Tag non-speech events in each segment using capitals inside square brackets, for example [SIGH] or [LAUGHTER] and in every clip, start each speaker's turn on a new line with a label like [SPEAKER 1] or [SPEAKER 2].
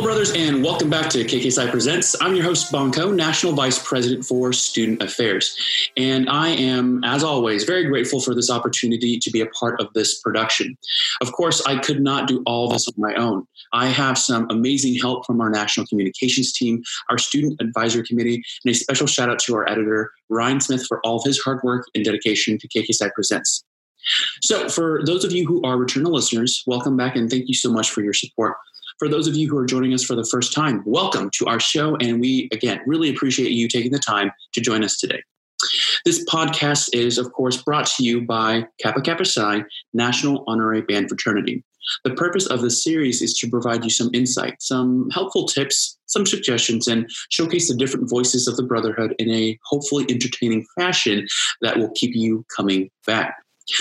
[SPEAKER 1] Hello, brothers, and welcome back to KKSI Presents. I'm your host, Bonko, National Vice President for Student Affairs. And I am, as always, very grateful for this opportunity to be a part of this production. Of course, I could not do all this on my own. I have some amazing help from our National Communications team, our Student Advisory Committee, and a special shout out to our editor, Ryan Smith, for all of his hard work and dedication to KKSI Presents. So, for those of you who are return listeners, welcome back and thank you so much for your support. For those of you who are joining us for the first time, welcome to our show. And we, again, really appreciate you taking the time to join us today. This podcast is, of course, brought to you by Kappa Kappa Psi National Honorary Band Fraternity. The purpose of this series is to provide you some insight, some helpful tips, some suggestions, and showcase the different voices of the Brotherhood in a hopefully entertaining fashion that will keep you coming back.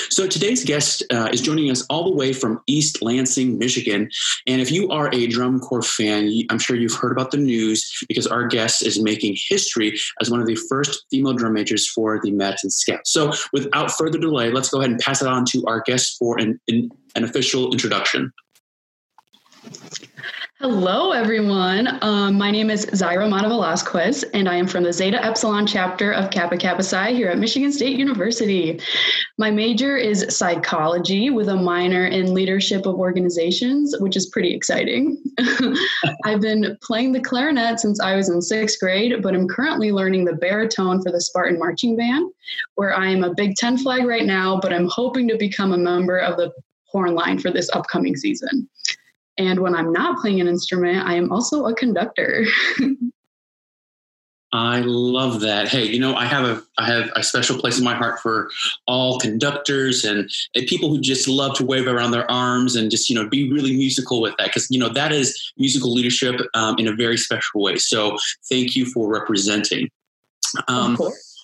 [SPEAKER 1] So today's guest uh, is joining us all the way from East Lansing, Michigan. And if you are a drum corps fan, I'm sure you've heard about the news because our guest is making history as one of the first female drum majors for the Madison Scouts. So without further delay, let's go ahead and pass it on to our guest for an, an, an official introduction.
[SPEAKER 2] Hello, everyone. Um, my name is Zaira Mata Velasquez, and I am from the Zeta Epsilon chapter of Kappa Kappa Psi here at Michigan State University. My major is psychology with a minor in leadership of organizations, which is pretty exciting. [LAUGHS] I've been playing the clarinet since I was in sixth grade, but I'm currently learning the baritone for the Spartan Marching Band, where I am a Big Ten flag right now, but I'm hoping to become a member of the horn line for this upcoming season. And when I'm not playing an instrument, I am also a conductor. [LAUGHS]
[SPEAKER 1] I love that. Hey, you know, I have a I have a special place in my heart for all conductors and, and people who just love to wave around their arms and just you know be really musical with that because you know that is musical leadership um, in a very special way. So thank you for representing. Um,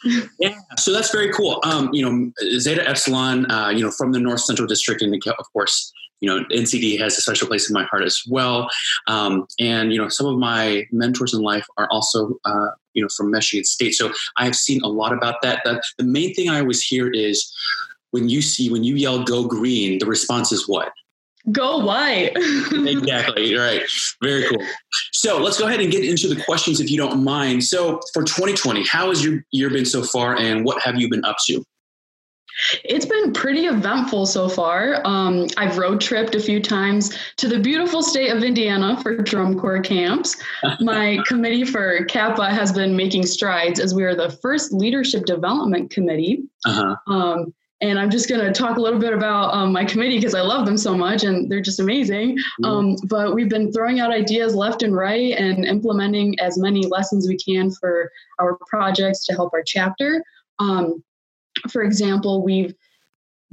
[SPEAKER 1] [LAUGHS] yeah, so that's very cool. Um, you know, Zeta Epsilon, uh, you know, from the North Central District, and of course, you know, NCD has a special place in my heart as well. Um, and, you know, some of my mentors in life are also, uh, you know, from Michigan State. So I have seen a lot about that. The, the main thing I always hear is when you see, when you yell, go green, the response is what?
[SPEAKER 2] Go white. [LAUGHS]
[SPEAKER 1] exactly. Right. Very cool. So let's go ahead and get into the questions if you don't mind. So for 2020, how has your year been so far and what have you been up to?
[SPEAKER 2] It's been pretty eventful so far. Um, I've road tripped a few times to the beautiful state of Indiana for drum corps camps. My [LAUGHS] committee for Kappa has been making strides as we are the first leadership development committee. Uh-huh. Um, and I'm just going to talk a little bit about um, my committee because I love them so much and they're just amazing. Mm. Um, but we've been throwing out ideas left and right and implementing as many lessons we can for our projects to help our chapter. Um, for example, we've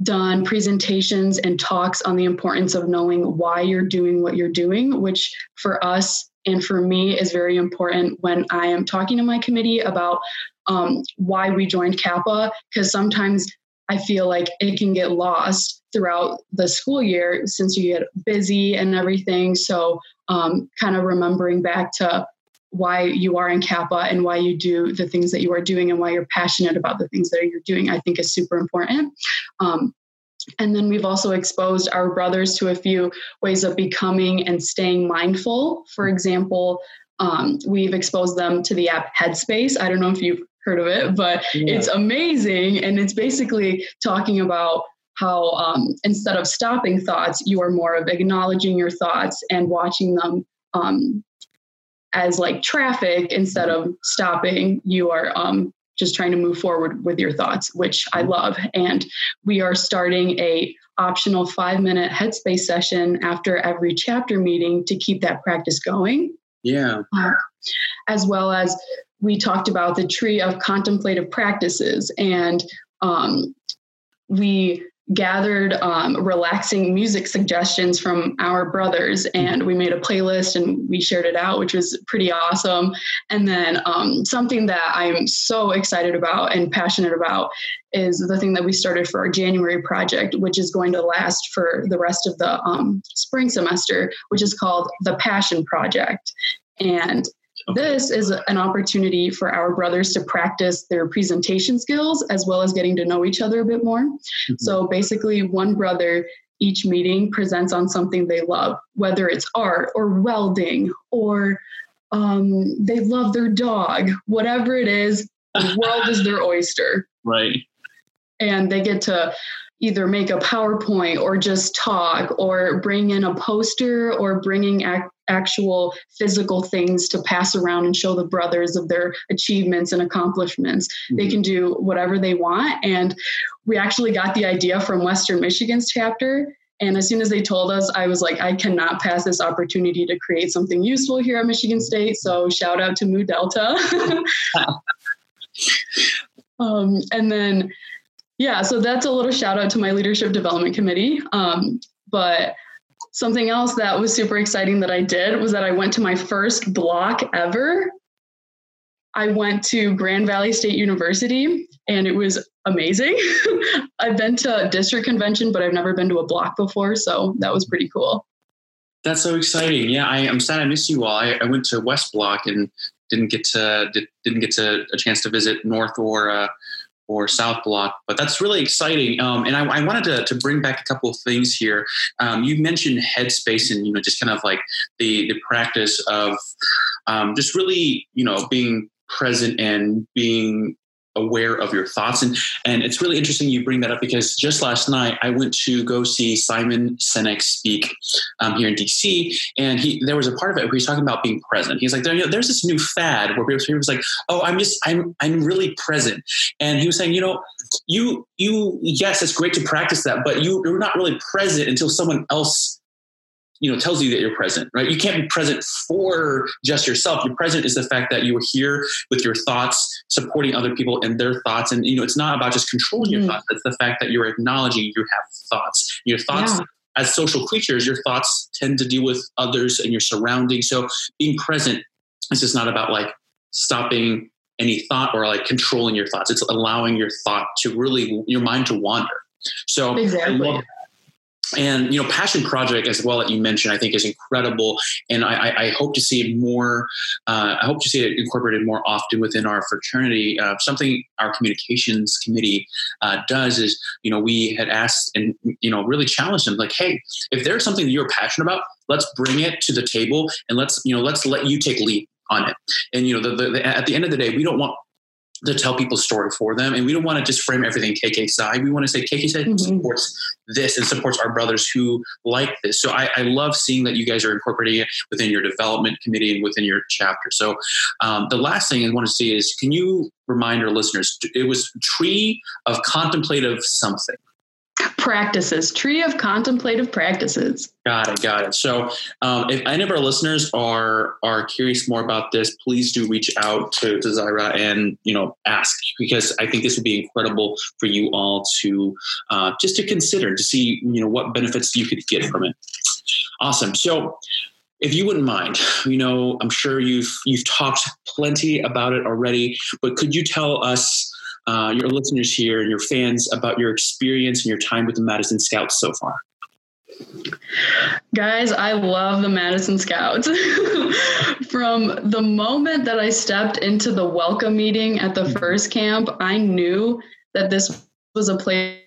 [SPEAKER 2] done presentations and talks on the importance of knowing why you're doing what you're doing, which for us and for me is very important when I am talking to my committee about um, why we joined Kappa, because sometimes I feel like it can get lost throughout the school year since you get busy and everything. So, um, kind of remembering back to why you are in Kappa and why you do the things that you are doing and why you're passionate about the things that you're doing, I think is super important. Um, and then we've also exposed our brothers to a few ways of becoming and staying mindful. For example, um, we've exposed them to the app Headspace. I don't know if you've heard of it, but yeah. it's amazing. And it's basically talking about how um, instead of stopping thoughts, you are more of acknowledging your thoughts and watching them um, as like traffic instead of stopping. You are um, just trying to move forward with your thoughts which i mm-hmm. love. And we are starting a optional five minute headspace session after every chapter meeting to keep that practice going.
[SPEAKER 1] Yeah. Uh,
[SPEAKER 2] as well as we talked about the tree of contemplative practices and um, we gathered um, relaxing music suggestions from our brothers and we made a playlist and we shared it out which was pretty awesome. And then um, something that i'm so excited about and passionate about is the thing that we started for our january project which is going to last for the rest of the um, spring semester which is called the passion project. And Okay. This is an opportunity for our brothers to practice their presentation skills as well as getting to know each other a bit more. Mm-hmm. So basically, one brother each meeting presents on something they love, whether it's art or welding or um, they love their dog, whatever it is, the world is their oyster. [LAUGHS]
[SPEAKER 1] Right.
[SPEAKER 2] And they get to either make a PowerPoint or just talk or bring in a poster or bringing ac- actual physical things to pass around and show the brothers of their achievements and accomplishments. Mm-hmm. They can do whatever they want. And we actually got the idea from Western Michigan's chapter. And as soon as they told us, I was like, I cannot pass this opportunity to create something useful here at Michigan State. So shout out to Mu Delta. [LAUGHS] um, and then yeah, so that's a little shout out to my leadership development committee. Um, but something else that was super exciting that I did was that I went to my first block ever. I went to Grand Valley State University and it was amazing. [LAUGHS] I've been to district convention, but I've never been to a block before. So that was pretty cool.
[SPEAKER 1] That's so exciting. Yeah, I, am sad I missed you all. I, I, went to West Block and didn't get to did, not get to a chance to visit North or uh, or South Block. But that's really exciting. Um, and I, I, wanted to, to bring back a couple of things here. Um, you mentioned headspace and, you know, just kind of like the, the practice of um, just really, you know, being present and being aware of your thoughts. And and it's really interesting you bring that up because just last night I went to go see Simon Sinek speak um, here in DC and he there was a part of it where he's talking about being present. He's like there, you know, there's this new fad where people was like oh I'm just I'm I'm really present. And he was saying you know you you yes it's great to practice that but you you're not really present until someone else you know tells you that you're present right? You can't be present for just yourself. Your present is the fact that you are here with your thoughts supporting other people and their thoughts. And you know it's not about just controlling mm-hmm. your thoughts. It's the fact that you're acknowledging you have thoughts. Your thoughts yeah. as social creatures your thoughts tend to deal with others and your surroundings. So being present is just not about like stopping any thought or like controlling your thoughts. It's allowing your thought to really your mind to wander. So
[SPEAKER 2] exactly. I love
[SPEAKER 1] and you know passion project as well that you mentioned i think is incredible. And i, I hope to see it more uh, i hope to see it incorporated more often within our fraternity. Uh, something our communications committee uh, does is you know we had asked and you know really challenged them like hey if there's something that you're passionate about let's bring it to the table and let's you know let's let you take lead on it. And you know the, the, at the end of the day we don't want to tell people's story for them. And we don't want to just frame everything KKSI. We want to say KKSI mm-hmm. supports this and supports our brothers who like this. So I, I, love seeing that you guys are incorporating it within your development committee and within your chapter. So um, the last thing I want to see is can you remind our listeners, it was Tree of Contemplative Something
[SPEAKER 2] practices tree of contemplative practices.
[SPEAKER 1] Got it got it. So um, if any of our listeners are are curious more about this please do reach out to, to Zaira and you know ask because i think this would be incredible for you all to uh, just to consider to see you know what benefits you could get from it. Awesome. So if you wouldn't mind, you know, I'm sure you've you've talked plenty about it already, but could you tell us uh, your listeners here and your fans about your experience and your time with the Madison Scouts so far.
[SPEAKER 2] Guys, I love the Madison Scouts. [LAUGHS] From the moment that I stepped into the welcome meeting at the first camp, I knew that this was a place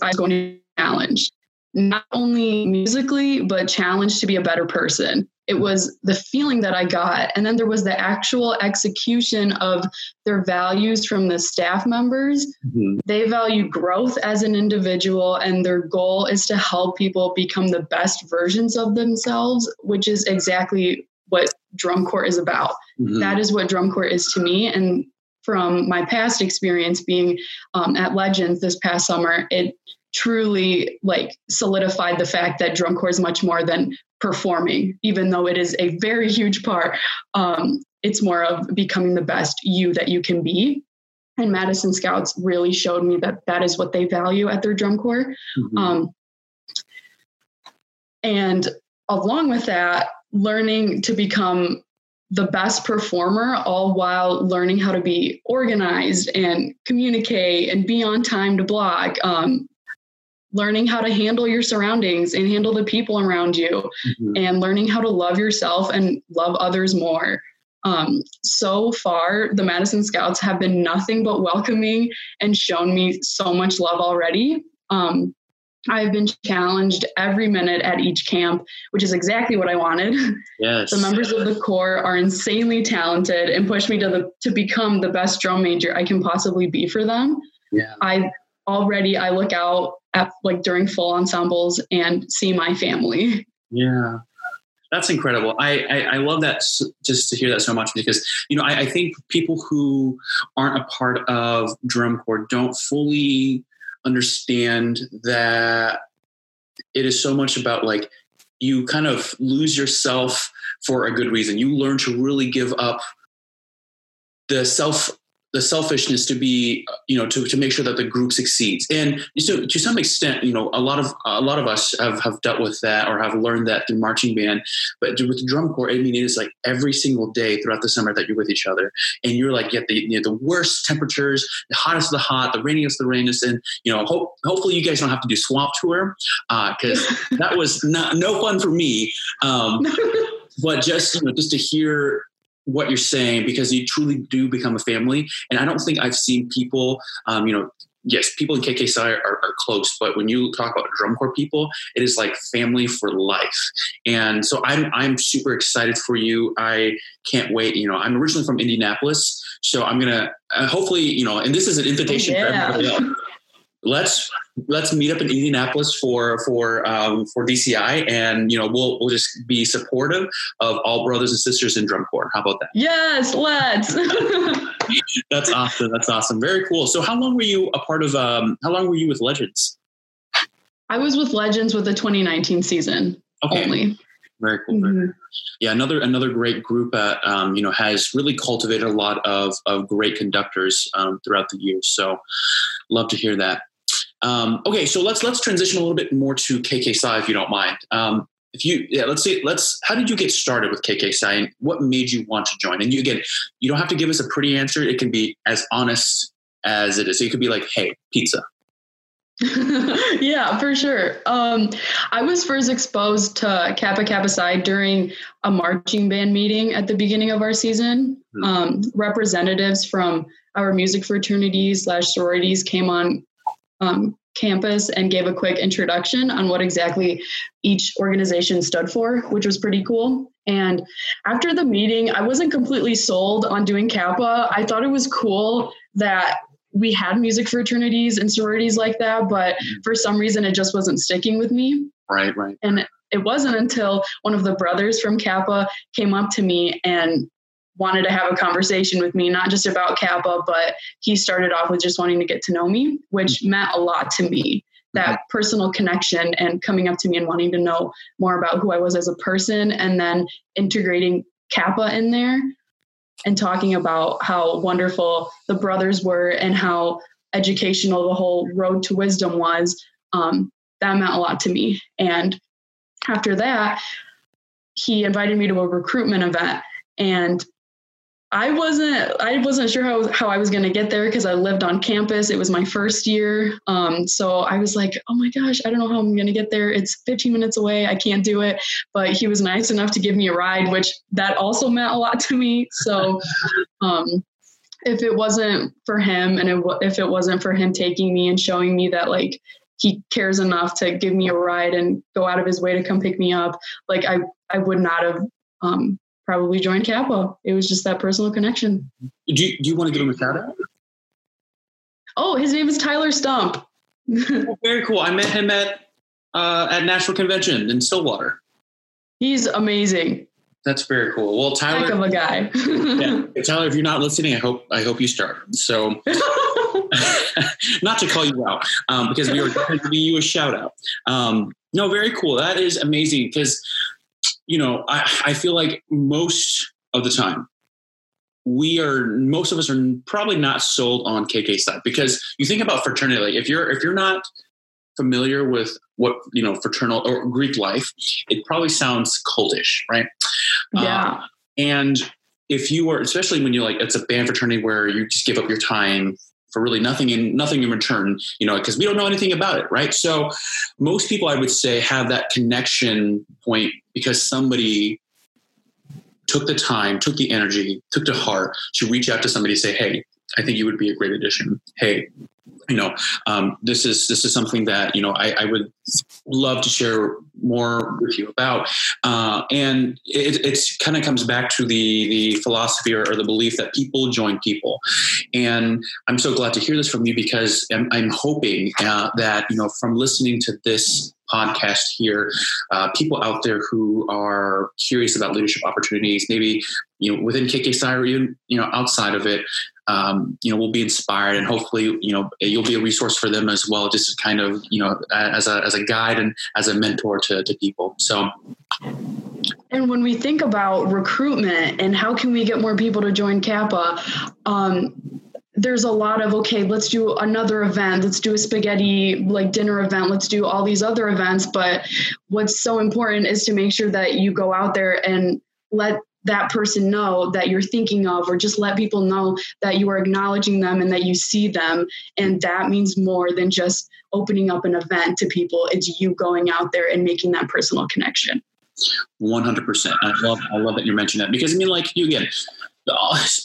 [SPEAKER 2] I was going to challenge not only musically, but challenged to be a better person. It was the feeling that I got. And then there was the actual execution of their values from the staff members. Mm-hmm. They value growth as an individual, and their goal is to help people become the best versions of themselves, which is exactly what drum corps is about. Mm-hmm. That is what drum corps is to me. And from my past experience being um, at Legends this past summer, it truly like solidified the fact that drum corps is much more than performing even though it is a very huge part. Um, it's more of becoming the best you that you can be. And madison scouts really showed me that that is what they value at their drum corps. Mm-hmm. um, and along with that learning to become the best performer all while learning how to be organized and communicate and be on time to block um, learning how to handle your surroundings and handle the people around you mm-hmm. and learning how to love yourself and love others more. Um, so far, the Madison Scouts have been nothing but welcoming and shown me so much love already. Um, I've been challenged every minute at each camp, which is exactly what I wanted. [LAUGHS]
[SPEAKER 1] Yes.
[SPEAKER 2] the members of the corps are insanely talented and push me to the to become the best drum major I can possibly be for them.
[SPEAKER 1] Yeah.
[SPEAKER 2] I already I look out at like during full ensembles and see my family.
[SPEAKER 1] Yeah. That's incredible. I, I, I love that s- just to hear that so much because, you know, I, I think people who aren't a part of drum corps don't fully understand that it is so much about like you kind of lose yourself for a good reason. You learn to really give up the self the selfishness to be you know to, to make sure that the group succeeds. And so to some extent you know a lot of a lot of us have, have dealt with that or have learned that through marching band. But with drum corps i mean it is like every single day throughout the summer that you're with each other. And you're like get the you know, the worst temperatures the hottest of the hot the rainiest of the rainiest. And you know hope, hopefully you guys don't have to do swamp tour Uh because [LAUGHS] that was not no fun for me. Um, [LAUGHS] but just you know just to hear what you're saying because you truly do become a family. And i don't think i've seen people um, you know yes people in kkci are, are, close but when you talk about drum corps people it is like family for life. And so i'm i'm super excited for you. I can't wait you know i'm originally from indianapolis so i'm gonna uh, hopefully you know and this is an invitation
[SPEAKER 2] yeah.
[SPEAKER 1] for everybody else let's let's meet up in Indianapolis for for um, for DCI, and you know we'll we'll just be supportive of all brothers and sisters in drum corps. How about that?
[SPEAKER 2] Yes, let's. [LAUGHS]
[SPEAKER 1] That's awesome. That's awesome. Very cool. So, how long were you a part of? Um, how long were you with Legends?
[SPEAKER 2] I was with Legends with the 2019 season
[SPEAKER 1] Okay.
[SPEAKER 2] only.
[SPEAKER 1] Very cool.
[SPEAKER 2] Mhm.
[SPEAKER 1] yeah another another great group that um, you know has really cultivated a lot of of great conductors um, throughout the years so love to hear that um, okay so let's let's transition a little bit more to kkk if you don't mind um, if you yeah let's see let's how did you get started with kkk and what made you want to join and you again you don't have to give us a pretty answer it can be as honest as it is so you could be like hey pizza [LAUGHS]
[SPEAKER 2] yeah, for sure. Um, I was first exposed to Kappa Kappa Psi during a marching band meeting at the beginning of our season.
[SPEAKER 1] Hmm.
[SPEAKER 2] Um, representatives from our music fraternities slash sororities came on um, campus and gave a quick introduction on what exactly each organization stood for, which was pretty cool. And after the meeting, I wasn't completely sold on doing Kappa. I thought it was cool that we had music fraternities and sororities like that, but for some reason it just wasn't sticking with me.
[SPEAKER 1] right right
[SPEAKER 2] And it wasn't until one of the brothers from Kappa came up to me and wanted to have a conversation with me, not just about Kappa, but he started off with just wanting to get to know me, which meant a lot to me. That personal connection and coming up to me and wanting to know more about who I was as a person, and then integrating Kappa in there and talking about how wonderful the brothers were and how educational the whole road to wisdom was. Um, that meant a lot to me. And after that, he invited me to a recruitment event and I wasn't I wasn't sure how, how I was going to get there because I lived on campus. It was my first year. Um, so I was like, oh my gosh, I don't know how I'm going to get there. It's 15 minutes away. I can't do it. But he was nice enough to give me a ride, which that also meant a lot to me. So [LAUGHS] um, if it wasn't for him and it, if it wasn't for him taking me and showing me that like he cares enough to give me a ride and go out of his way to come pick me up, like I, I would not have um, probably joined Kappa. It was just that personal connection.
[SPEAKER 1] do you, do you want to give him a shout out
[SPEAKER 2] Oh, his name is Tyler Stump. [LAUGHS]
[SPEAKER 1] Oh, very cool. I met him at uh, at National Convention in Stillwater.
[SPEAKER 2] He's amazing.
[SPEAKER 1] That's very cool. Well,
[SPEAKER 2] Heck of
[SPEAKER 1] Tyler,
[SPEAKER 2] a guy.
[SPEAKER 1] yeah, [LAUGHS] Tyler, if you're not listening, I hope I hope you start. So, [LAUGHS] not to call you out, um, because we were going to give you a shout out. Um, no, very cool. That is amazing because you know I, I feel like most of the time we are most of us are probably not sold on KK side because you think about fraternity. Like if you're if you're not familiar with what you know fraternal or Greek life, it probably sounds cultish, right?
[SPEAKER 2] yeah.
[SPEAKER 1] Uh, and if you are, especially when you're like, it's a band fraternity where you just give up your time for really nothing in nothing in return, you know, because we don't know anything about it, right? So most people, I would say, have that connection point because somebody took the time, took the energy, took to heart to reach out to somebody, say, hey, I think you would be a great addition. Hey, you know, um, this is this is something that you know I, I would love to share more with you about, uh, and it it's kind of comes back to the the philosophy or, or, the belief that people join people, and I'm so glad to hear this from you because I'm, I'm hoping uh, that you know from listening to this podcast here, uh, people out there who are curious about leadership opportunities, maybe you know within KKSI or even you know outside of it, um, you know will be inspired and hopefully you know you'll be a resource for them as well, just kind of you know as a as a guide and as a mentor to to people. So.
[SPEAKER 2] And when we think about recruitment and how can we get more people to join Kappa, um, there's a lot of okay let's do another event let's do a spaghetti like dinner event let's do all these other events but what's so important is to make sure that you go out there and let that person know that you're thinking of or just let people know that you are acknowledging them and that you see them. And that means more than just opening up an event to people. It's you going out there and making that personal connection.
[SPEAKER 1] 100% i love i love that you mentioned that because i mean like you again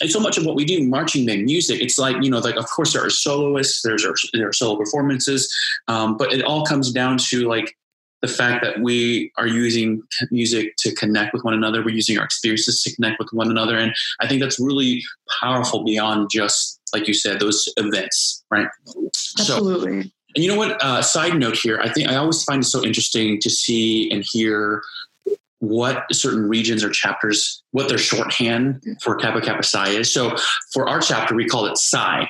[SPEAKER 1] so much of what we do marching band music. It's like you know like of course there are soloists there's our, there are solo performances um, but it all comes down to like the fact that we are using music to connect with one another we're using our experiences to connect with one another and i think that's really powerful beyond just like you said those events right
[SPEAKER 2] absolutely so,
[SPEAKER 1] and you know what uh, side note here i think i always find it so interesting to see and hear what certain regions or chapters, what their shorthand for Kappa Kappa Psi is. So for our chapter, we call it Psi.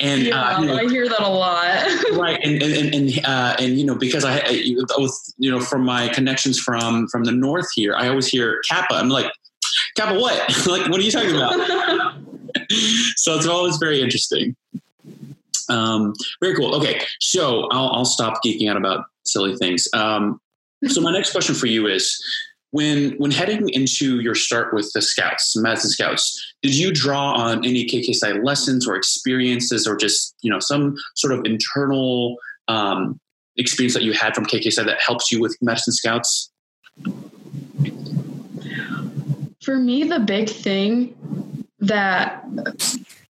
[SPEAKER 2] And yeah, uh, you know, I hear that a lot. [LAUGHS]
[SPEAKER 1] right, and and and uh, and you know because I, I you know from my connections from from the north here, I always hear Kappa. I'm like Kappa, what? [LAUGHS] like what are you talking about? [LAUGHS] so it's always very interesting. Um, very cool. Okay, so I'll, I'll stop geeking out about silly things. Um, so my next question for you is when when heading into your start with the scouts madison scouts did you draw on any KKSI lessons or experiences or just you know some sort of internal um, experience that you had from KKSI that helps you with madison scouts?
[SPEAKER 2] For me the big thing that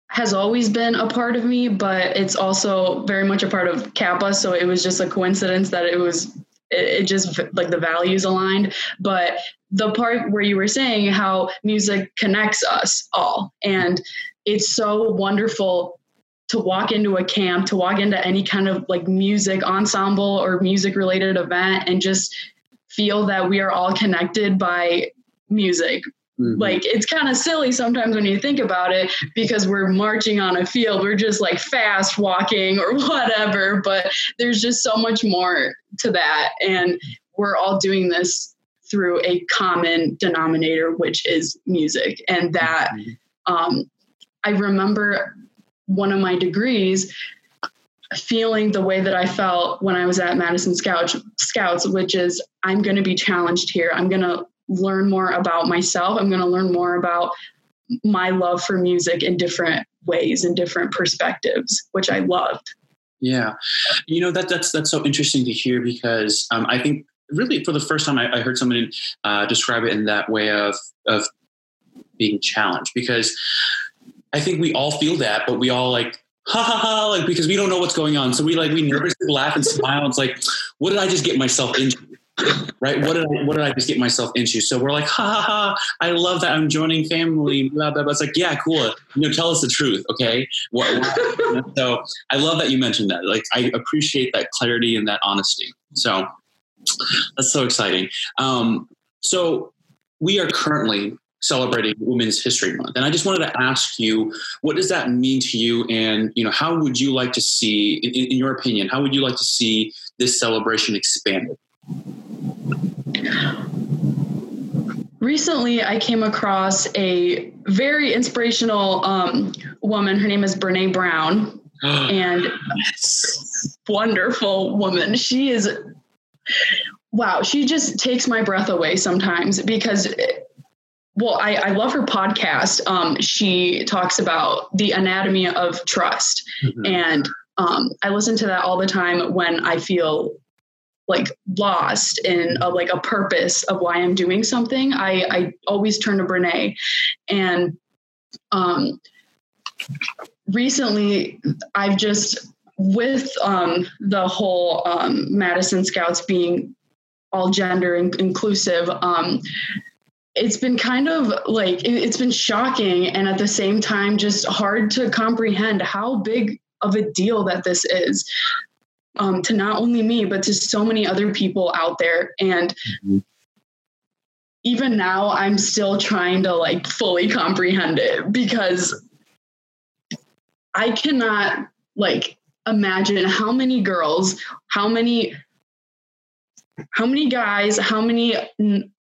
[SPEAKER 2] has always been a part of me but it's also very much a part of kappa so it was just a coincidence that it was it, just like the values aligned. But the part where you were saying how music connects us all and it's so wonderful to walk into a camp to walk into any kind of like music ensemble or music related event and just feel that we are all connected by music Mm-hmm. Like it's kind of silly sometimes when you think about it because we're marching on a field, we're just like fast walking or [LAUGHS] whatever, but there's just so much more to that. And we're all doing this through a common denominator, which is music. And that mm-hmm. um, I remember one of my degrees feeling the way that I felt when I was at Madison Scouts, Scouts which is I'm going to be challenged here. I'm going to learn more about myself. I'm going to learn more about my love for music in different ways and different perspectives, which I loved.
[SPEAKER 1] Yeah, you know that that's that's so interesting to hear because um, I think really for the first time I, I heard someone uh, describe it in that way of of being challenged because I think we all feel that, but we all like ha ha ha like because we don't know what's going on, so we like we nervously laugh and smile. It's like, what did I just get myself into? Right? What did I, what did I just get myself into? So we're like, ha ha ha! I love that I'm joining family. Blah blah blah. It's like, yeah, cool. You know, tell us the truth, okay? What, so I love that you mentioned that. Like, I appreciate that clarity and that honesty. So that's so exciting. Um, so we are currently celebrating Women's History Month, and I just wanted to ask you, what does that mean to you? And you know, how would you like to see, in, in your opinion, how would you like to see this celebration expanded?
[SPEAKER 2] Recently, I came across a very inspirational um, woman. Her name is Brene Brown, [GASPS] and yes. wonderful woman. She is wow. She just takes my breath away sometimes because. Well, I, I love her podcast. Um, she talks about the anatomy of trust. Mm-hmm. And um, I listen to that all the time when I feel like lost in a, like a purpose of why I'm doing something, I, I always turn to Brene. And um, recently I've just with um, the whole um, Madison Scouts being all gender in- inclusive, um, it's been kind of like it, it's been shocking and at the same time just hard to comprehend how big of a deal that this is um, to not only me but to so many other people out there and mm-hmm. even now i'm still trying to like fully comprehend it because i cannot like imagine how many girls how many how many guys how many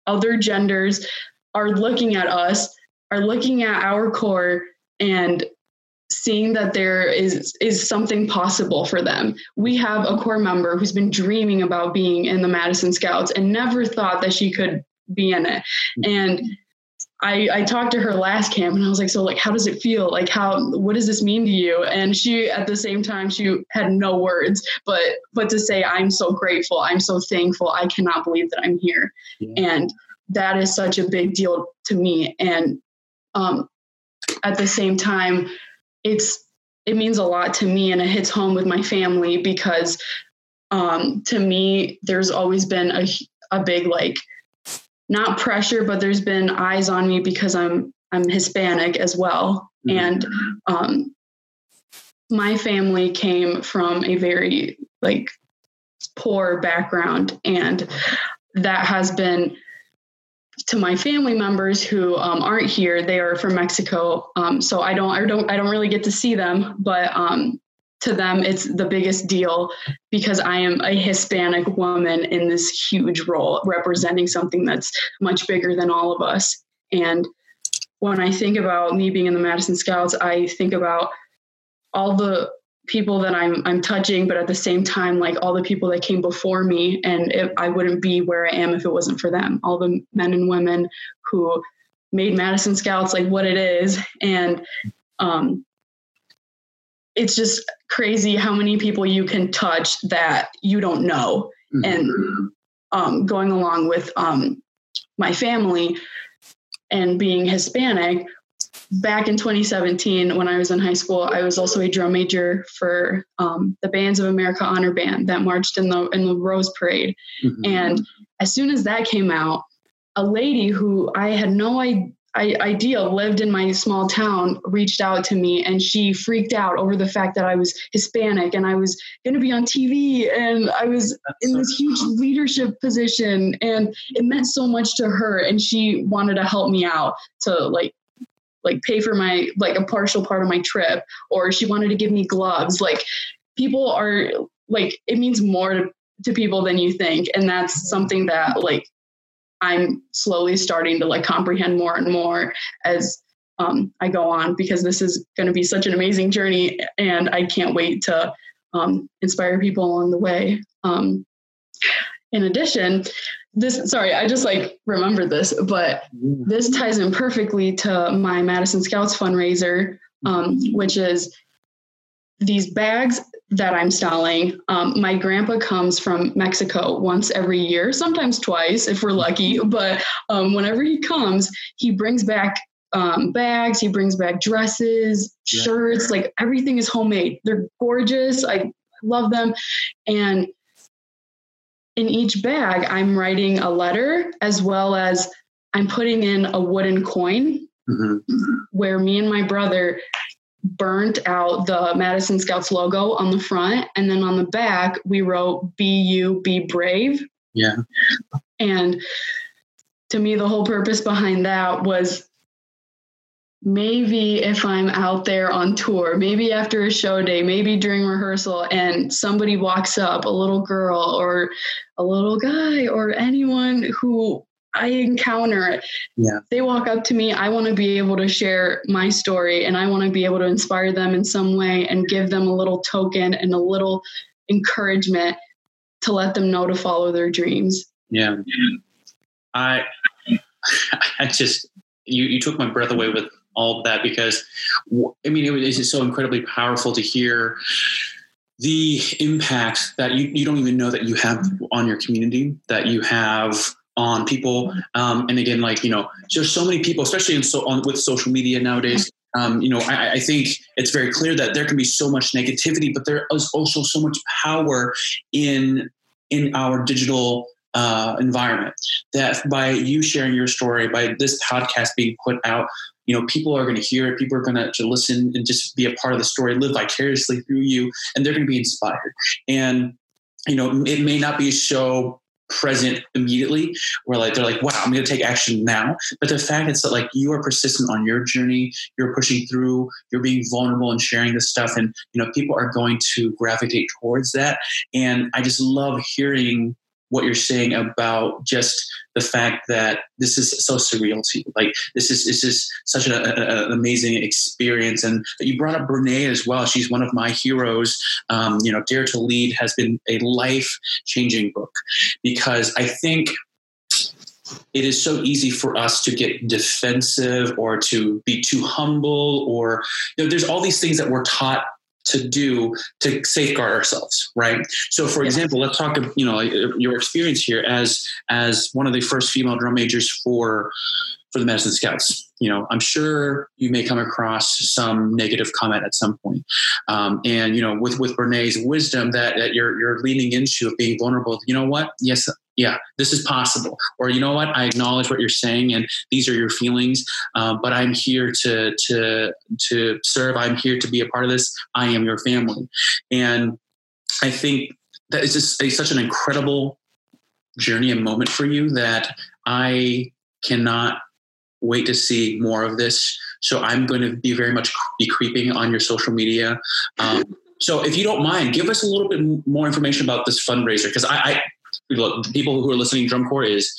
[SPEAKER 2] other genders are looking at us, are looking at our corps and seeing that there is is something possible for them. We have a corps member who's been dreaming about being in the Madison Scouts and never thought that she could be in it. And I, I talked to her last camp and I was like, so like, how does it feel? Like, how, what does this mean to you? And she, at the same time, she had no words, but, but to say, I'm so grateful. I'm so thankful. I cannot believe that I'm here. Yeah. And that is such a big deal to me. And um, at the same time, it's it means a lot to me, and it hits home with my family because um, to me, there's always been a a big like not pressure, but there's been eyes on me because I'm I'm Hispanic as well, mm-hmm. and um, my family came from a very like poor background, and that has been to my family members who um, aren't here, they are from Mexico. Um, so I don't, I don't, I don't really get to see them, but um, to them, it's the biggest deal because I am a Hispanic woman in this huge role, representing something that's much bigger than all of us. And when I think about me being in the Madison Scouts, I think about all the people that I'm I'm touching, but at the same time, like all the people that came before me, and it, I wouldn't be where I am if it wasn't for them. All the men and women who made Madison Scouts like what it is, and um, it's just crazy how many people you can touch that you don't know. Mm-hmm. And um, going along with um, my family and being Hispanic, back in 2017 when i was in high school i was also a drum major for um, the bands of america honor band that marched in the in the rose parade mm-hmm. and as soon as that came out a lady who i had no idea lived in my small town reached out to me and she freaked out over the fact that i was hispanic and i was going to be on tv and i was in this huge leadership position and it meant so much to her and she wanted to help me out to like like pay for my like a partial part of my trip or she wanted to give me gloves. Like people are like it means more to, to people than you think. And that's something that like i'm slowly starting to like comprehend more and more as um, i go on because this is going to be such an amazing journey and i can't wait to um, inspire people along the way. Um, in addition this sorry i just like remembered this but this ties in perfectly to my madison scouts fundraiser um, which is these bags that i'm selling um, my grandpa comes from mexico once every year sometimes twice if we're lucky but um, whenever he comes he brings back um, bags he brings back dresses shirts like everything is homemade. They're gorgeous i love them and in each bag, I'm writing a letter as well as I'm putting in a wooden coin mm-hmm. where me and my brother burnt out the Madison Scouts logo on the front. And then on the back, we wrote, Be you, be brave.
[SPEAKER 1] Yeah.
[SPEAKER 2] And to me, the whole purpose behind that was maybe if I'm out there on tour, maybe after a show day, maybe during rehearsal, and somebody walks up, a little girl or a little guy or anyone who I encounter, yeah. they walk up to me. I want to be able to share my story and I want to be able to inspire them in some way and give them a little token and a little encouragement to let them know to follow their dreams.
[SPEAKER 1] Yeah. I [LAUGHS] I just you, you took my breath away with all of that because I mean, it is so incredibly powerful to hear the impact that you, you don't even know that you have on your community, that you have on people. Um, and again, like, you know, there's so many people, especially in so on with social media nowadays, um, you know, I, I, think it's very clear that there can be so much negativity, but there is also so much power in in our digital uh, environment that by you sharing your story, by this podcast being put out, you know, people are going to hear it. People are going to listen and just be a part of the story, live vicariously through you, and they're going to be inspired. And you know, it may not be so present immediately where like they're like wow i'm going to take action now but the fact is that like you are persistent on your journey you're pushing through you're being vulnerable and sharing this stuff and you know people are going to gravitate towards that and i just love hearing what you're saying about just the fact that this is so surreal to you. Like this is this is such an, amazing experience, and you brought up Brene as well. She's one of my heroes. Um, you know, Dare to Lead has been a life changing book because I think it is so easy for us to get defensive or to be too humble or you know there's all these things that we're taught to do to safeguard ourselves right so for yeah. example let's talk you know your experience here as as one of the first female drum majors for for the Madison Scouts you know i'm sure you may come across some negative comment at some point um, and you know with with brene's wisdom that, that you're you're leaning into of being vulnerable you know what yes yeah, this is possible. Or you know what, I acknowledge what you're saying, and these are your feelings. Um, but I'm here to to to serve. I'm here to be a part of this. I am your family, and I think that is just a, such an incredible journey and moment for you that I cannot wait to see more of this. So I'm going to be very much be creeping on your social media. Um, so if you don't mind, give us a little bit more information about this fundraiser because I, I, look, people who are listening drum corps is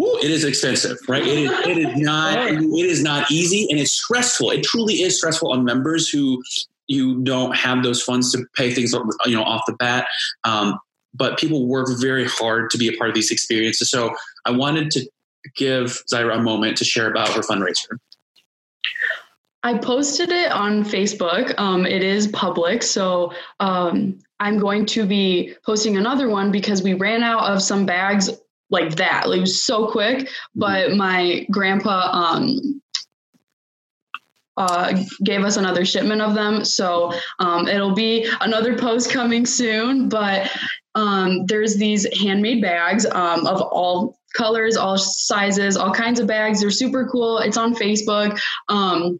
[SPEAKER 1] Ooh, it is expensive, right? It is, it is not it is not easy and it's stressful. It truly is stressful on members who you don't have those funds to pay things you know off the bat. Um, but people work very hard to be a part of these experiences. So I wanted to give Zaira a moment to share about her fundraiser.
[SPEAKER 2] I posted it on Facebook. Um, it is public, so um, I'm going to be posting another one because we ran out of some bags like that. Like, it was so quick, mm-hmm. but my grandpa um, uh, gave us another shipment of them. So um, it'll be another post coming soon. But um, there's these handmade bags um, of all colors, all sizes, all kinds of bags. They're super cool. It's on Facebook. Um,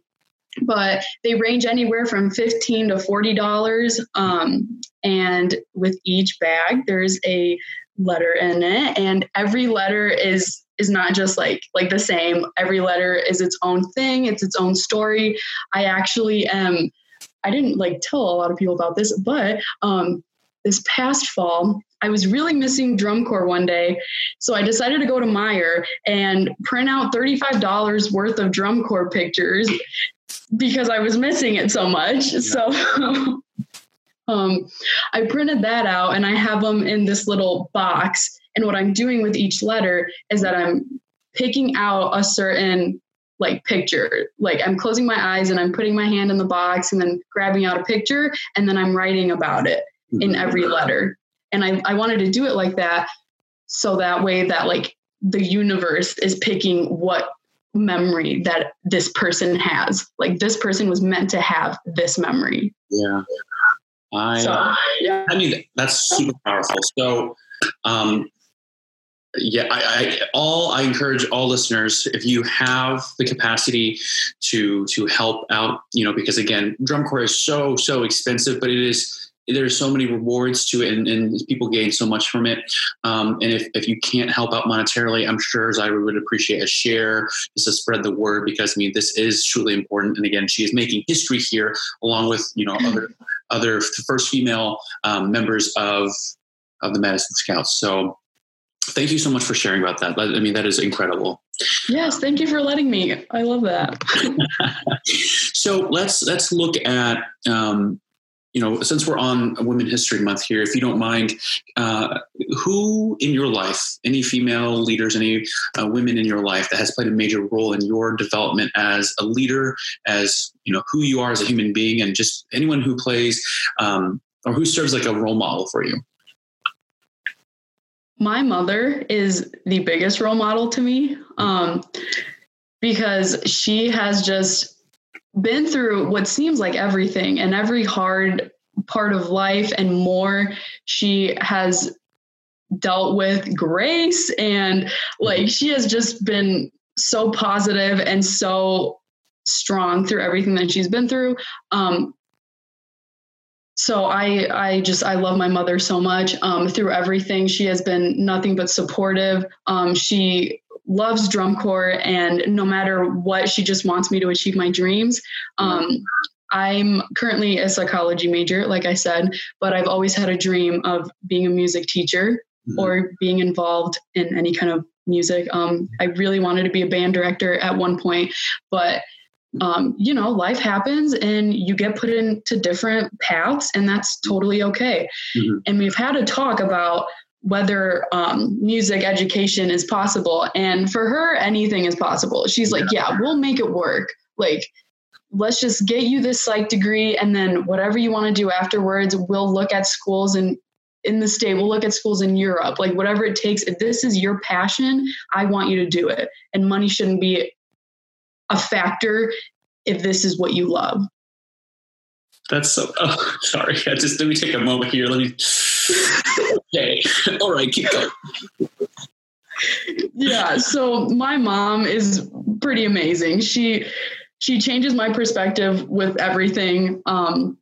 [SPEAKER 2] but they range anywhere from 15 to 40 dollars um, and with each bag there's a letter in it and every letter is is not just like like the same every letter is its own thing it's its own story i actually am i didn't like tell a lot of people about this but um this past fall I was really missing drum corps one day. So I decided to go to Meijer and print out $35 worth of drum corps pictures because I was missing it so much. Yeah. So [LAUGHS] um, I printed that out and I have them in this little box. And what I'm doing with each letter is that I'm picking out a certain like picture. Like I'm closing my eyes and I'm putting my hand in the box and then grabbing out a picture and then I'm writing about it in mm-hmm. every letter. And I, I wanted to do it like that so that way that like the universe is picking what memory that this person has. Like this person was meant to have this memory.
[SPEAKER 1] Yeah. I, so, yeah. I mean, that's super powerful. So, um, yeah, I, I, all I encourage all listeners if you have the capacity to to help out, you know, because again, drum corps is so so expensive, but it is there's so many rewards to it and, and people gain so much from it. Um, and if, if you can't help out monetarily, I'm sure Zaira would appreciate a share just to spread the word because I mean, this is truly important. And again, she is making history here along with, you know, other, [LAUGHS] other first female um, members of, of the Madison Scouts. So thank you so much for sharing about that. I mean, that is incredible.
[SPEAKER 2] Yes, thank you for letting me. I love that. [LAUGHS]
[SPEAKER 1] so let's let's look at um, you know, since we're on Women History Month here, if you don't mind, uh, who in your life, any female leaders, any uh, women in your life that has played a major role in your development as a leader, as you know, who you are as a human being, and just anyone who plays um, or who serves like a role model for you?
[SPEAKER 2] My mother is the biggest role model to me um, because she has just been through what seems like everything and every hard part of life and more. She has dealt with grace and like she has just been so positive and so strong through everything that she's been through. Um, so I I just I love my mother so much. Um, through everything, she has been nothing but supportive. Um, she loves drum corps, and no matter what, she just wants me to achieve my dreams. Um, I'm currently a psychology major, like I said, but I've always had a dream of being a music teacher mm-hmm. or being involved in any kind of music. Um, I really wanted to be a band director at one point, but um, you know, life happens and you get put into different paths, and that's totally okay. Mm-hmm. And we've had a talk about whether um, music education is possible. And for her, anything is possible. She's like, yeah, we'll make it work. Like, let's just get you this psych degree, and then whatever you want to do afterwards, we'll look at schools and in the state we'll look at schools in europe like whatever it takes if this is your passion i want you to do it and money shouldn't be a factor if this is what you love.
[SPEAKER 1] That's so. Oh, [LAUGHS] sorry. I just let me take a moment here. Let me. Okay. [LAUGHS] All right. Keep going.
[SPEAKER 2] yeah. So my mom is pretty amazing. She she changes my perspective with everything. Um,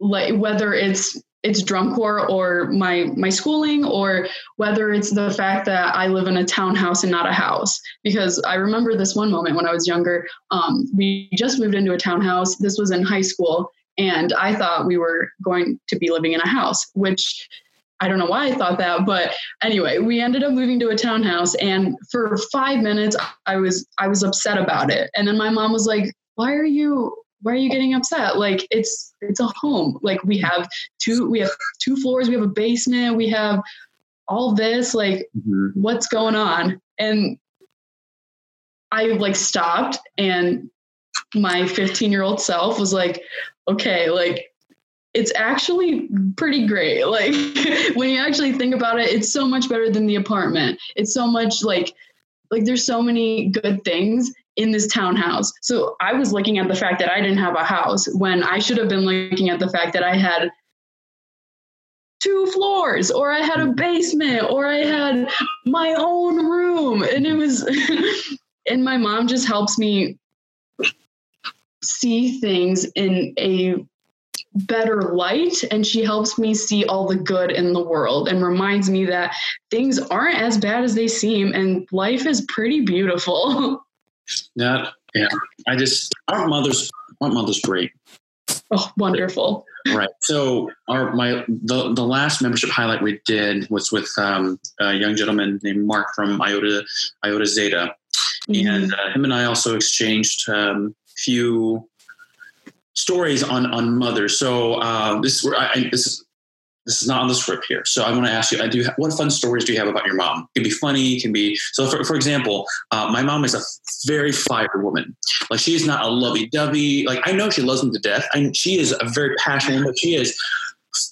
[SPEAKER 2] like whether it's it's drum corps or my my schooling or whether it's the fact that I live in a townhouse and not a house because I remember this one moment when I was younger um, we just moved into a townhouse this was in high school and I thought we were going to be living in a house which I don't know why I thought that but anyway we ended up moving to a townhouse and for 5 minutes I was I was upset about it and then my mom was like why are you why are you getting upset? Like it's it's a home. Like we have two we have two floors, we have a basement, we have all this. Like mm-hmm. what's going on? And I like stopped and my 15 year old self was like, okay, like it's actually pretty great. [LAUGHS] Like when you actually think about it, it's so much better than the apartment. It's so much like like there's so many good things in this townhouse. So I was looking at the fact that I didn't have a house when I should have been looking at the fact that I had two floors or I had a basement or I had my own room and it was [LAUGHS] and my mom just helps me see things in a better light and she helps me see all the good in the world and reminds me that things aren't as bad as they seem and life is pretty beautiful [LAUGHS]
[SPEAKER 1] Yeah, yeah. I just our mother's our mother's great.
[SPEAKER 2] Oh, wonderful.
[SPEAKER 1] Right. So our my the the last membership highlight we did was with um, a young gentleman named Mark from Iota Iota Zeta, mm-hmm. and uh, him and I also exchanged um, few stories on on mothers. So uh, this I, this is this is not on the script here. So I want to ask you, I do. What fun stories do you have about your mom? It can be funny. Can be so. For, for example, uh, my mom is a very fire woman. Like she is not a lovey-dovey. Like I know she loves me to death. I, she is a very passionate. But she is,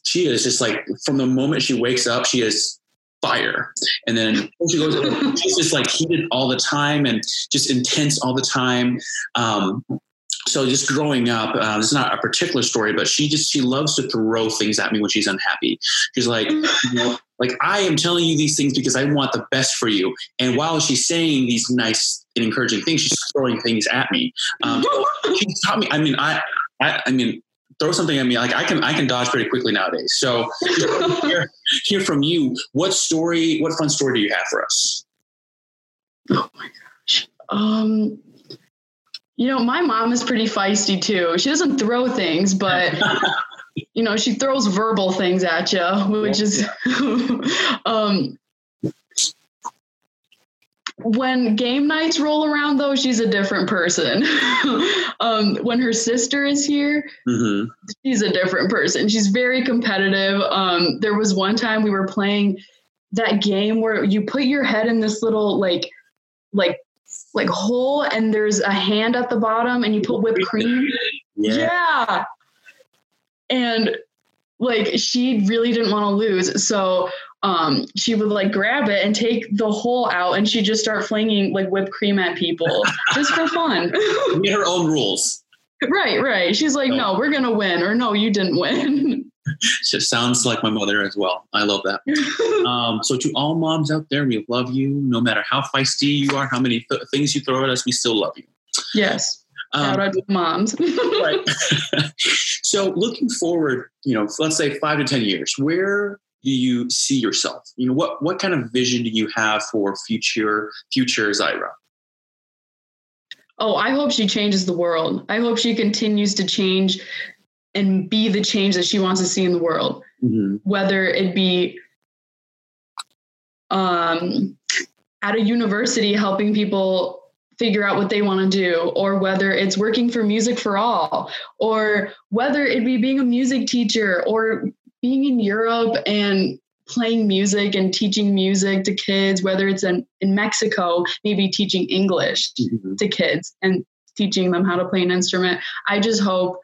[SPEAKER 1] she is just like from the moment she wakes up, she is fire. And then she goes, [LAUGHS] she's just like heated all the time and just intense all the time. Um, so just growing up, uh, this is not a particular story, but she just she loves to throw things at me when she's unhappy. She's like, you know, like I am telling you these things because I want the best for you. And while she's saying these nice and encouraging things, she's throwing things at me. Um, [LAUGHS] she taught me. I mean, I, I, I mean, throw something at me like i can i can dodge pretty quickly nowadays. So [LAUGHS] hear, hear from you. What story what fun story do you have for us?
[SPEAKER 2] Oh my gosh. Um you know, my mom is pretty feisty too. She doesn't throw things, but [LAUGHS] you know, she throws verbal things at you, which is [LAUGHS] um when game nights roll around though she's a different person [LAUGHS] um, when her sister is here mm-hmm. she's a different person she's very competitive um, there was one time we were playing that game where you put your head in this little like like like hole and there's a hand at the bottom and you put whipped [LAUGHS] cream. Yeah. yeah. And like she really didn't want to lose. So um, she would like grab it and take the hole out and she'd just start flinging like whipped cream at people [LAUGHS] just for fun. [LAUGHS]
[SPEAKER 1] Get her own rules.
[SPEAKER 2] Right, right. She's like, no, we're gonna win, or no, you didn't win. [LAUGHS]
[SPEAKER 1] Just sounds like my mother as well. I love that. um, so to all moms out there, we love you. No matter how feisty you are, how many th- things you throw at us, we still love you.
[SPEAKER 2] Yes. Shout um, out to moms. right.
[SPEAKER 1] so looking forward, you know, let's say five to ten years, where do you see yourself? You know, what what kind of vision do you have for future future Zaira?
[SPEAKER 2] Oh, I hope she changes the world. I hope she continues to change and be the change that she wants to see in the world. Mm-hmm. Whether it be um, at a university helping people figure out what they want to do, or whether it's working for Music for All, or whether it be being a music teacher or being in Europe and playing music and teaching music to kids, whether it's in, in Mexico, maybe teaching English mm-hmm. to kids and teaching them how to play an instrument. I just hope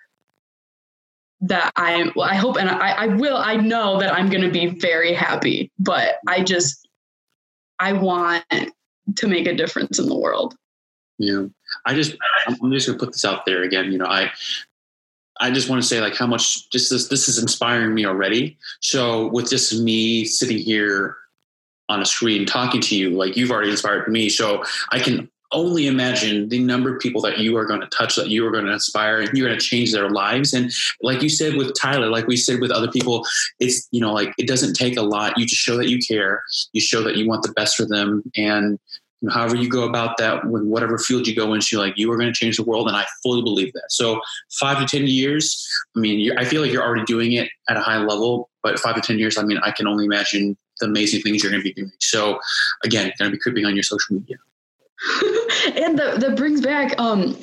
[SPEAKER 2] that I well, I hope and I, I will I know that I'm gonna be very happy, but I just I want to make a difference in the world.
[SPEAKER 1] Yeah. I just I'm just gonna put this out there again. You know, I I just want to say like how much just this this is inspiring me already. So with just me sitting here on a screen talking to you, like you've already inspired me. So I can only imagine the number of people that you are going to touch, that you are going to inspire, and you're going to change their lives. And like you said with Tyler, like we said with other people, it's you know like it doesn't take a lot. You just show that you care. You show that you want the best for them, and however you go about that, with whatever field you go into, like you are going to change the world, and I fully believe that. So five to ten years, I mean, I feel like you're already doing it at a high level, but five to ten years, I mean, I can only imagine the amazing things you're going to be doing. So again, going to be creeping on your social media. [LAUGHS]
[SPEAKER 2] and that, that brings back um,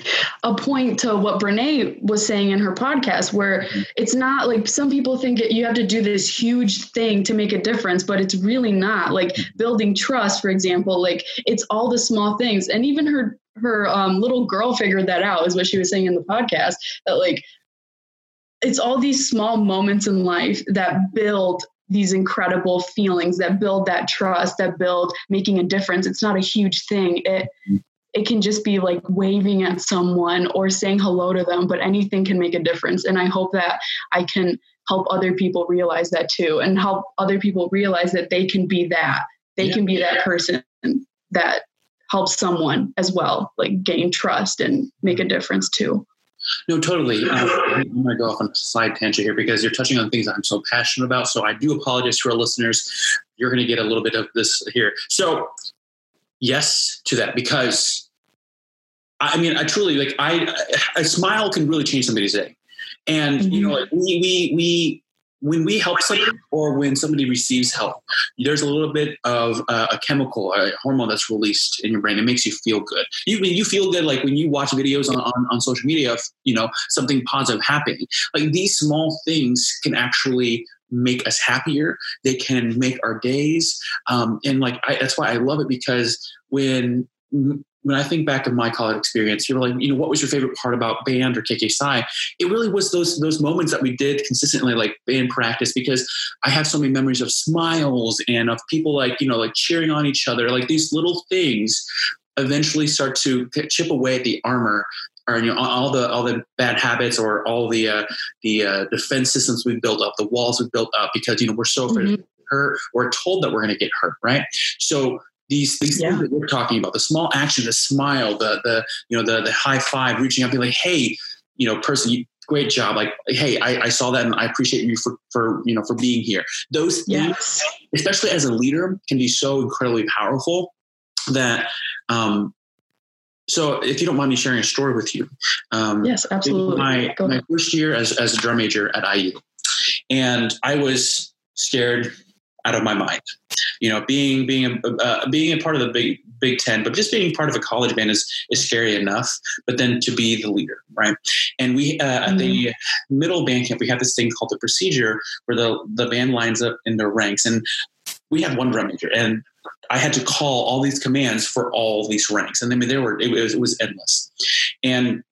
[SPEAKER 2] a point to what Brene was saying in her podcast, where it's not like some people think you have to do this huge thing to make a difference, but it's really not. Like building trust, for example, like it's all the small things. And even her her um, little girl figured that out, is what she was saying in the podcast. That like it's all these small moments in life that build these incredible feelings that build that trust that build making a difference. It's not a huge thing. It it can just be like waving at someone or saying hello to them but anything can make a difference. And i hope that i can help other people realize that too and help other people realize that they can be that. They yeah. can be that person that helps someone as well like gain trust and make a difference too
[SPEAKER 1] no, totally. Um, I'm going to go off on a side tangent here because you're touching on things I'm so passionate about. So I do apologize to our listeners. You're going to get a little bit of this here. So, yes to that because I mean, I truly like I a smile can really change somebody's day, and mm-hmm. you know, like we we we when we help somebody or when somebody receives help, there's a little bit of uh, a chemical, a hormone that's released in your brain. It makes you feel good. You you feel good like when you watch videos on, on, on social media of you know something positive happening. Like these small things can actually make us happier. They can make our days, um, and like I, that's why I love it because when when I think back of my college experience, you're like, you know, what was your favorite part about band or KKSI? It really was those those moments that we did consistently, like band practice, because I have so many memories of smiles and of people like, you know, like cheering on each other. Like these little things eventually start to chip away at the armor or you know all the all the bad habits or all the uh, the uh, defense systems we've built up, the walls we've built up because you know we're so afraid mm-hmm. hurt. We're told that we're going to get hurt, right? So these these yeah. things that we're talking about, the small action, the smile, the the you know the the high five, reaching out, being like, hey, you know, person, you, great job. Like, hey, I, I, saw that and I appreciate you for for you know for being here. Those things, especially as a leader, can be so incredibly powerful that. Um, so, if you don't mind me sharing a story with you,
[SPEAKER 2] um, yes, absolutely.
[SPEAKER 1] My my first year as as a drum major at IU, and I was scared out of my mind. You know, being being a uh, being a part of the Big Big Ten, but just being part of a college band is is scary enough. But then to be the leader, right? And we uh, mm-hmm. at the mm-hmm. middle band camp, we have this thing called the procedure, where the the band lines up in their ranks, and we have one drum major, and I had to call all these commands for all these ranks, and I mean there were it was, it was endless, and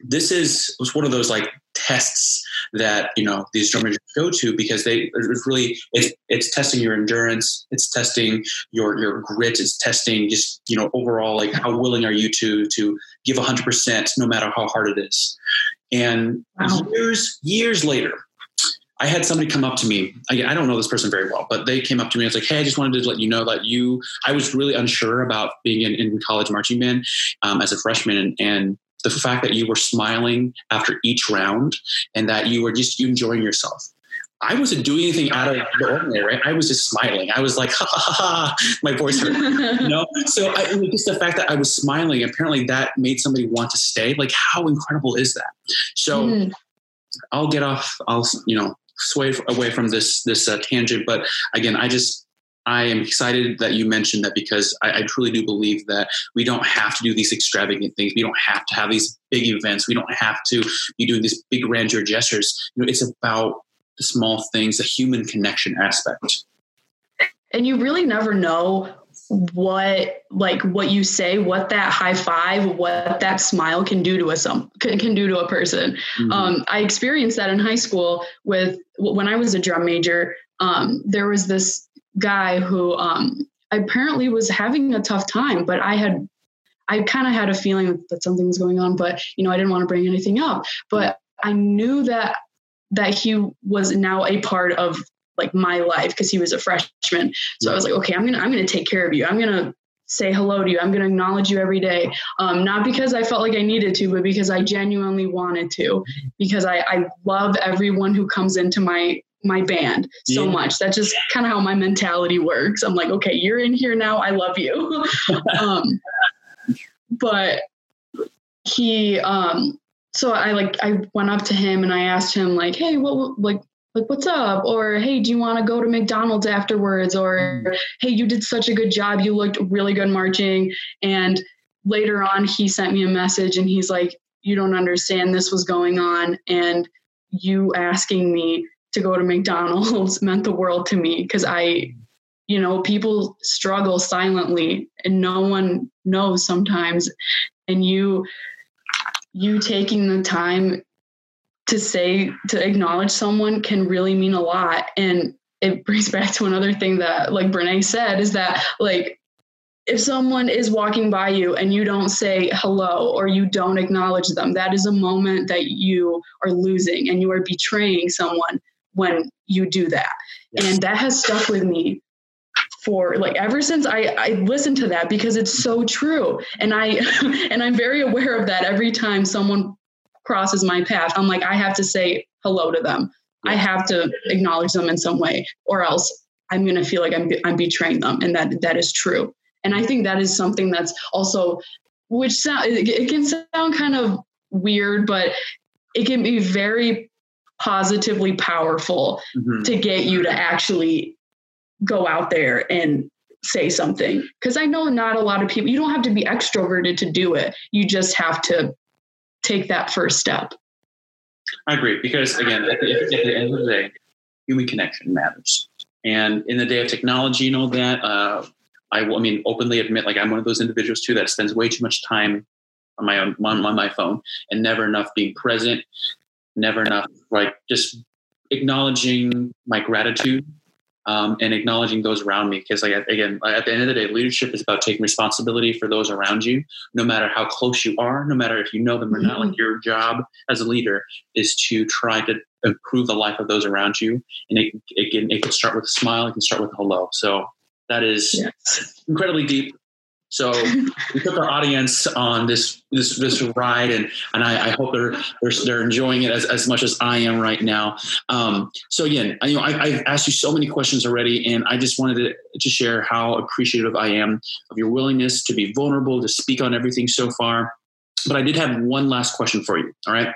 [SPEAKER 1] this is was one of those like tests that you know these drummers go to because they it's really it's it's testing your endurance it's testing your your grit it's testing just you know overall like how willing are you to to give 100% no matter how hard it is And wow. years, years later, I had somebody come up to me. I, I, don't know this person very well, but they came up to me. and was like, "Hey, I just wanted to let you know that you." I was really unsure about being in, in college marching band um, as a freshman, and, and, the fact that you were smiling after each round and that you were just enjoying yourself. I wasn't doing anything out of the ordinary, right? I was just smiling. I was like, ha ha ha, ha. my voice hurt, you know? [LAUGHS] So I, just the fact that I was smiling, apparently that made somebody want to stay. Like, how incredible is that? So mm. I'll get off, I'll, you know, sway away from this, this uh, tangent. But again, I just, I am excited that you mentioned that because I, I, truly do believe that we don't have to do these extravagant things. We don't have to have these big events. We don't have to be doing these big grandeur gestures. You know, it's about the small things, the human connection aspect.
[SPEAKER 2] And you really never know what like what you say what that high five what that smile can do to a some can, can do to a person mm-hmm. um, i experienced that in high school with when i was a drum major um, there was this guy who um, apparently was having a tough time but i had i kind of had a feeling that something was going on but you know i didn't want to bring anything up but i knew that that he was now a part of like my life because he was a freshman. So I was like, okay, I'm gonna I'm gonna take care of you. I'm gonna say hello to you. I'm gonna acknowledge you every day. Um, not because I felt like I needed to, but because I genuinely wanted to. Because I, I love everyone who comes into my my band so yeah. much. That's just kind of how my mentality works. I'm like, okay, you're in here now. I love you. [LAUGHS] um, but he um so I like I went up to him and I asked him like, hey, what like like what's up or hey do you want to go to mcdonald's afterwards or hey you did such a good job you looked really good marching and later on he sent me a message and he's like you don't understand this was going on and you asking me to go to mcdonald's [LAUGHS] meant the world to me because i you know people struggle silently and no one knows sometimes. And you you taking the time to say to acknowledge someone can really mean a lot. And it [LAUGHS] brings back to another thing that like brene said is that like if someone is walking by you and you don't say hello or you don't acknowledge them that is a moment that you are losing and you are betraying someone when you do that. Yes. and that has stuck with me for like ever since I, I listened to that because it's so true. And i [LAUGHS] and i'm very aware of that every time someone crosses my path. I'm like i have to say hello to them. I have to acknowledge them in some way or else i'm going to feel like I'm, I'm betraying them. And that that is true. And i think that is something that's also which sound it, it can sound kind of weird but it can be very positively powerful mm-hmm. to get you to actually go out there and say something. Because i know not a lot of people you don't have to be extroverted to do it. You just have to take that first step.
[SPEAKER 1] I agree because again at the, at the end of the day human connection matters. And in the day of technology you know that uh, I, I mean openly admit like i'm one of those individuals too that spends way too much time on my own on, on my phone and never enough being present never enough like just acknowledging my gratitude um, and acknowledging those around me. Because, like again, at the end of the day, leadership is about taking responsibility for those around you, no matter how close you are, no matter if you know them or not. Like mm-hmm. your job as a leader is to try to improve the life of those around you, and it, it can it can start with a smile, it can start with a hello. So that is yes. incredibly deep. So [LAUGHS] we took our audience on this this this ride, and and I, I hope they're, they're they're enjoying it as, as much as I am right now. Um, so again, I, you know, I, have asked you so many questions already, and I just wanted to, to share how appreciative I am of your willingness to be vulnerable, to speak on everything so far. But I did have one last question for you. All right.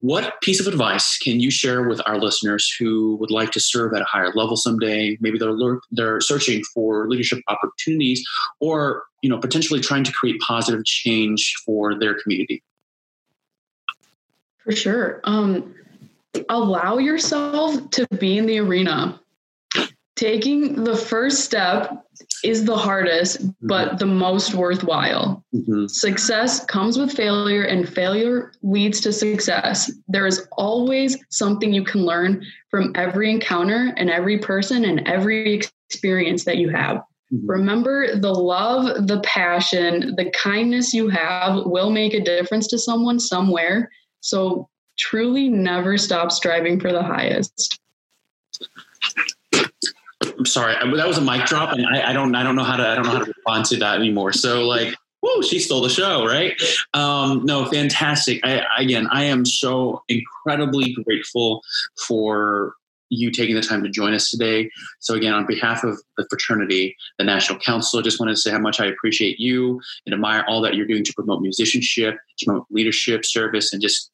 [SPEAKER 1] What piece of advice can you share with our listeners who would like to serve at a higher level someday? Maybe they're they're searching for leadership opportunities, or you know potentially trying to create positive change for their community.
[SPEAKER 2] For sure, um, allow yourself to be in the arena. Taking the first step is the hardest, mm-hmm. but the most worthwhile. Mm-hmm. Success comes with failure, and failure leads to success. There is always something you can learn from every encounter and every person and every experience that you have. Mm-hmm. Remember the love, the passion, the kindness you have will make a difference to someone somewhere. So truly never stop striving for the highest.
[SPEAKER 1] I'm sorry, that was a mic drop, and I, I, don't, I don't know how to, I don't know how to respond to that anymore. So, like, whoa, she stole the show, right? Um, no, fantastic. I, again, I am so incredibly grateful for you taking the time to join us today. So, again, on behalf of the fraternity, the National Council, I just wanted to say how much I appreciate you and admire all that you're doing to promote musicianship, to promote leadership, service, and just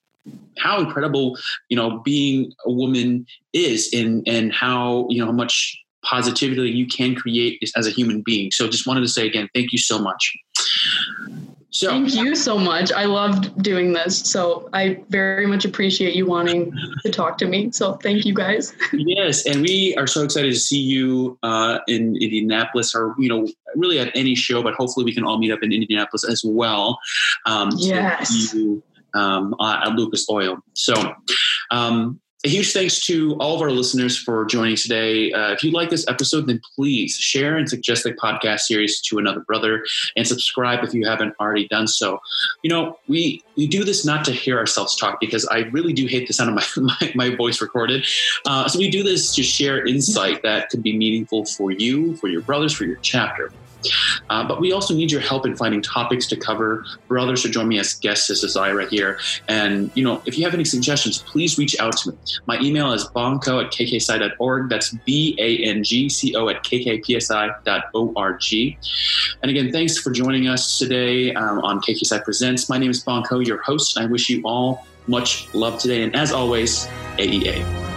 [SPEAKER 1] how incredible you know being a woman is and and how you know how much positivity you can create as a human being. So just wanted to say again thank you so much.
[SPEAKER 2] So thank you so much. I loved doing this. So i very much appreciate you wanting to talk to me. So thank you guys. [LAUGHS]
[SPEAKER 1] Yes and we are so excited to see you uh, in indianapolis or you know really at any show but hopefully we can all meet up in indianapolis as well
[SPEAKER 2] um, yes.
[SPEAKER 1] you um, at Lucas Oil. So, um, a huge thanks to all of our listeners for joining today. Uh, if you like this episode, then please share and suggest the podcast series to another brother and subscribe if you haven't already done so. You know, we we do this not to hear ourselves talk because I really do hate the sound of my, [LAUGHS] my, my voice recorded. Uh, so we do this to share insight that could be meaningful for you, for your brothers, for your chapter. Uh, but we also need your help in finding topics to cover for others to join me as guests. This is Ira here. And, you know, if you have any suggestions, please reach out to me. My email is bangco at kkpsi.org. That's B A N G C O at kkpsi.org. And again, thanks for joining us today um, on KKSI Presents. My name is Bangco, your host, and I wish you all much love today. And as always, AEA.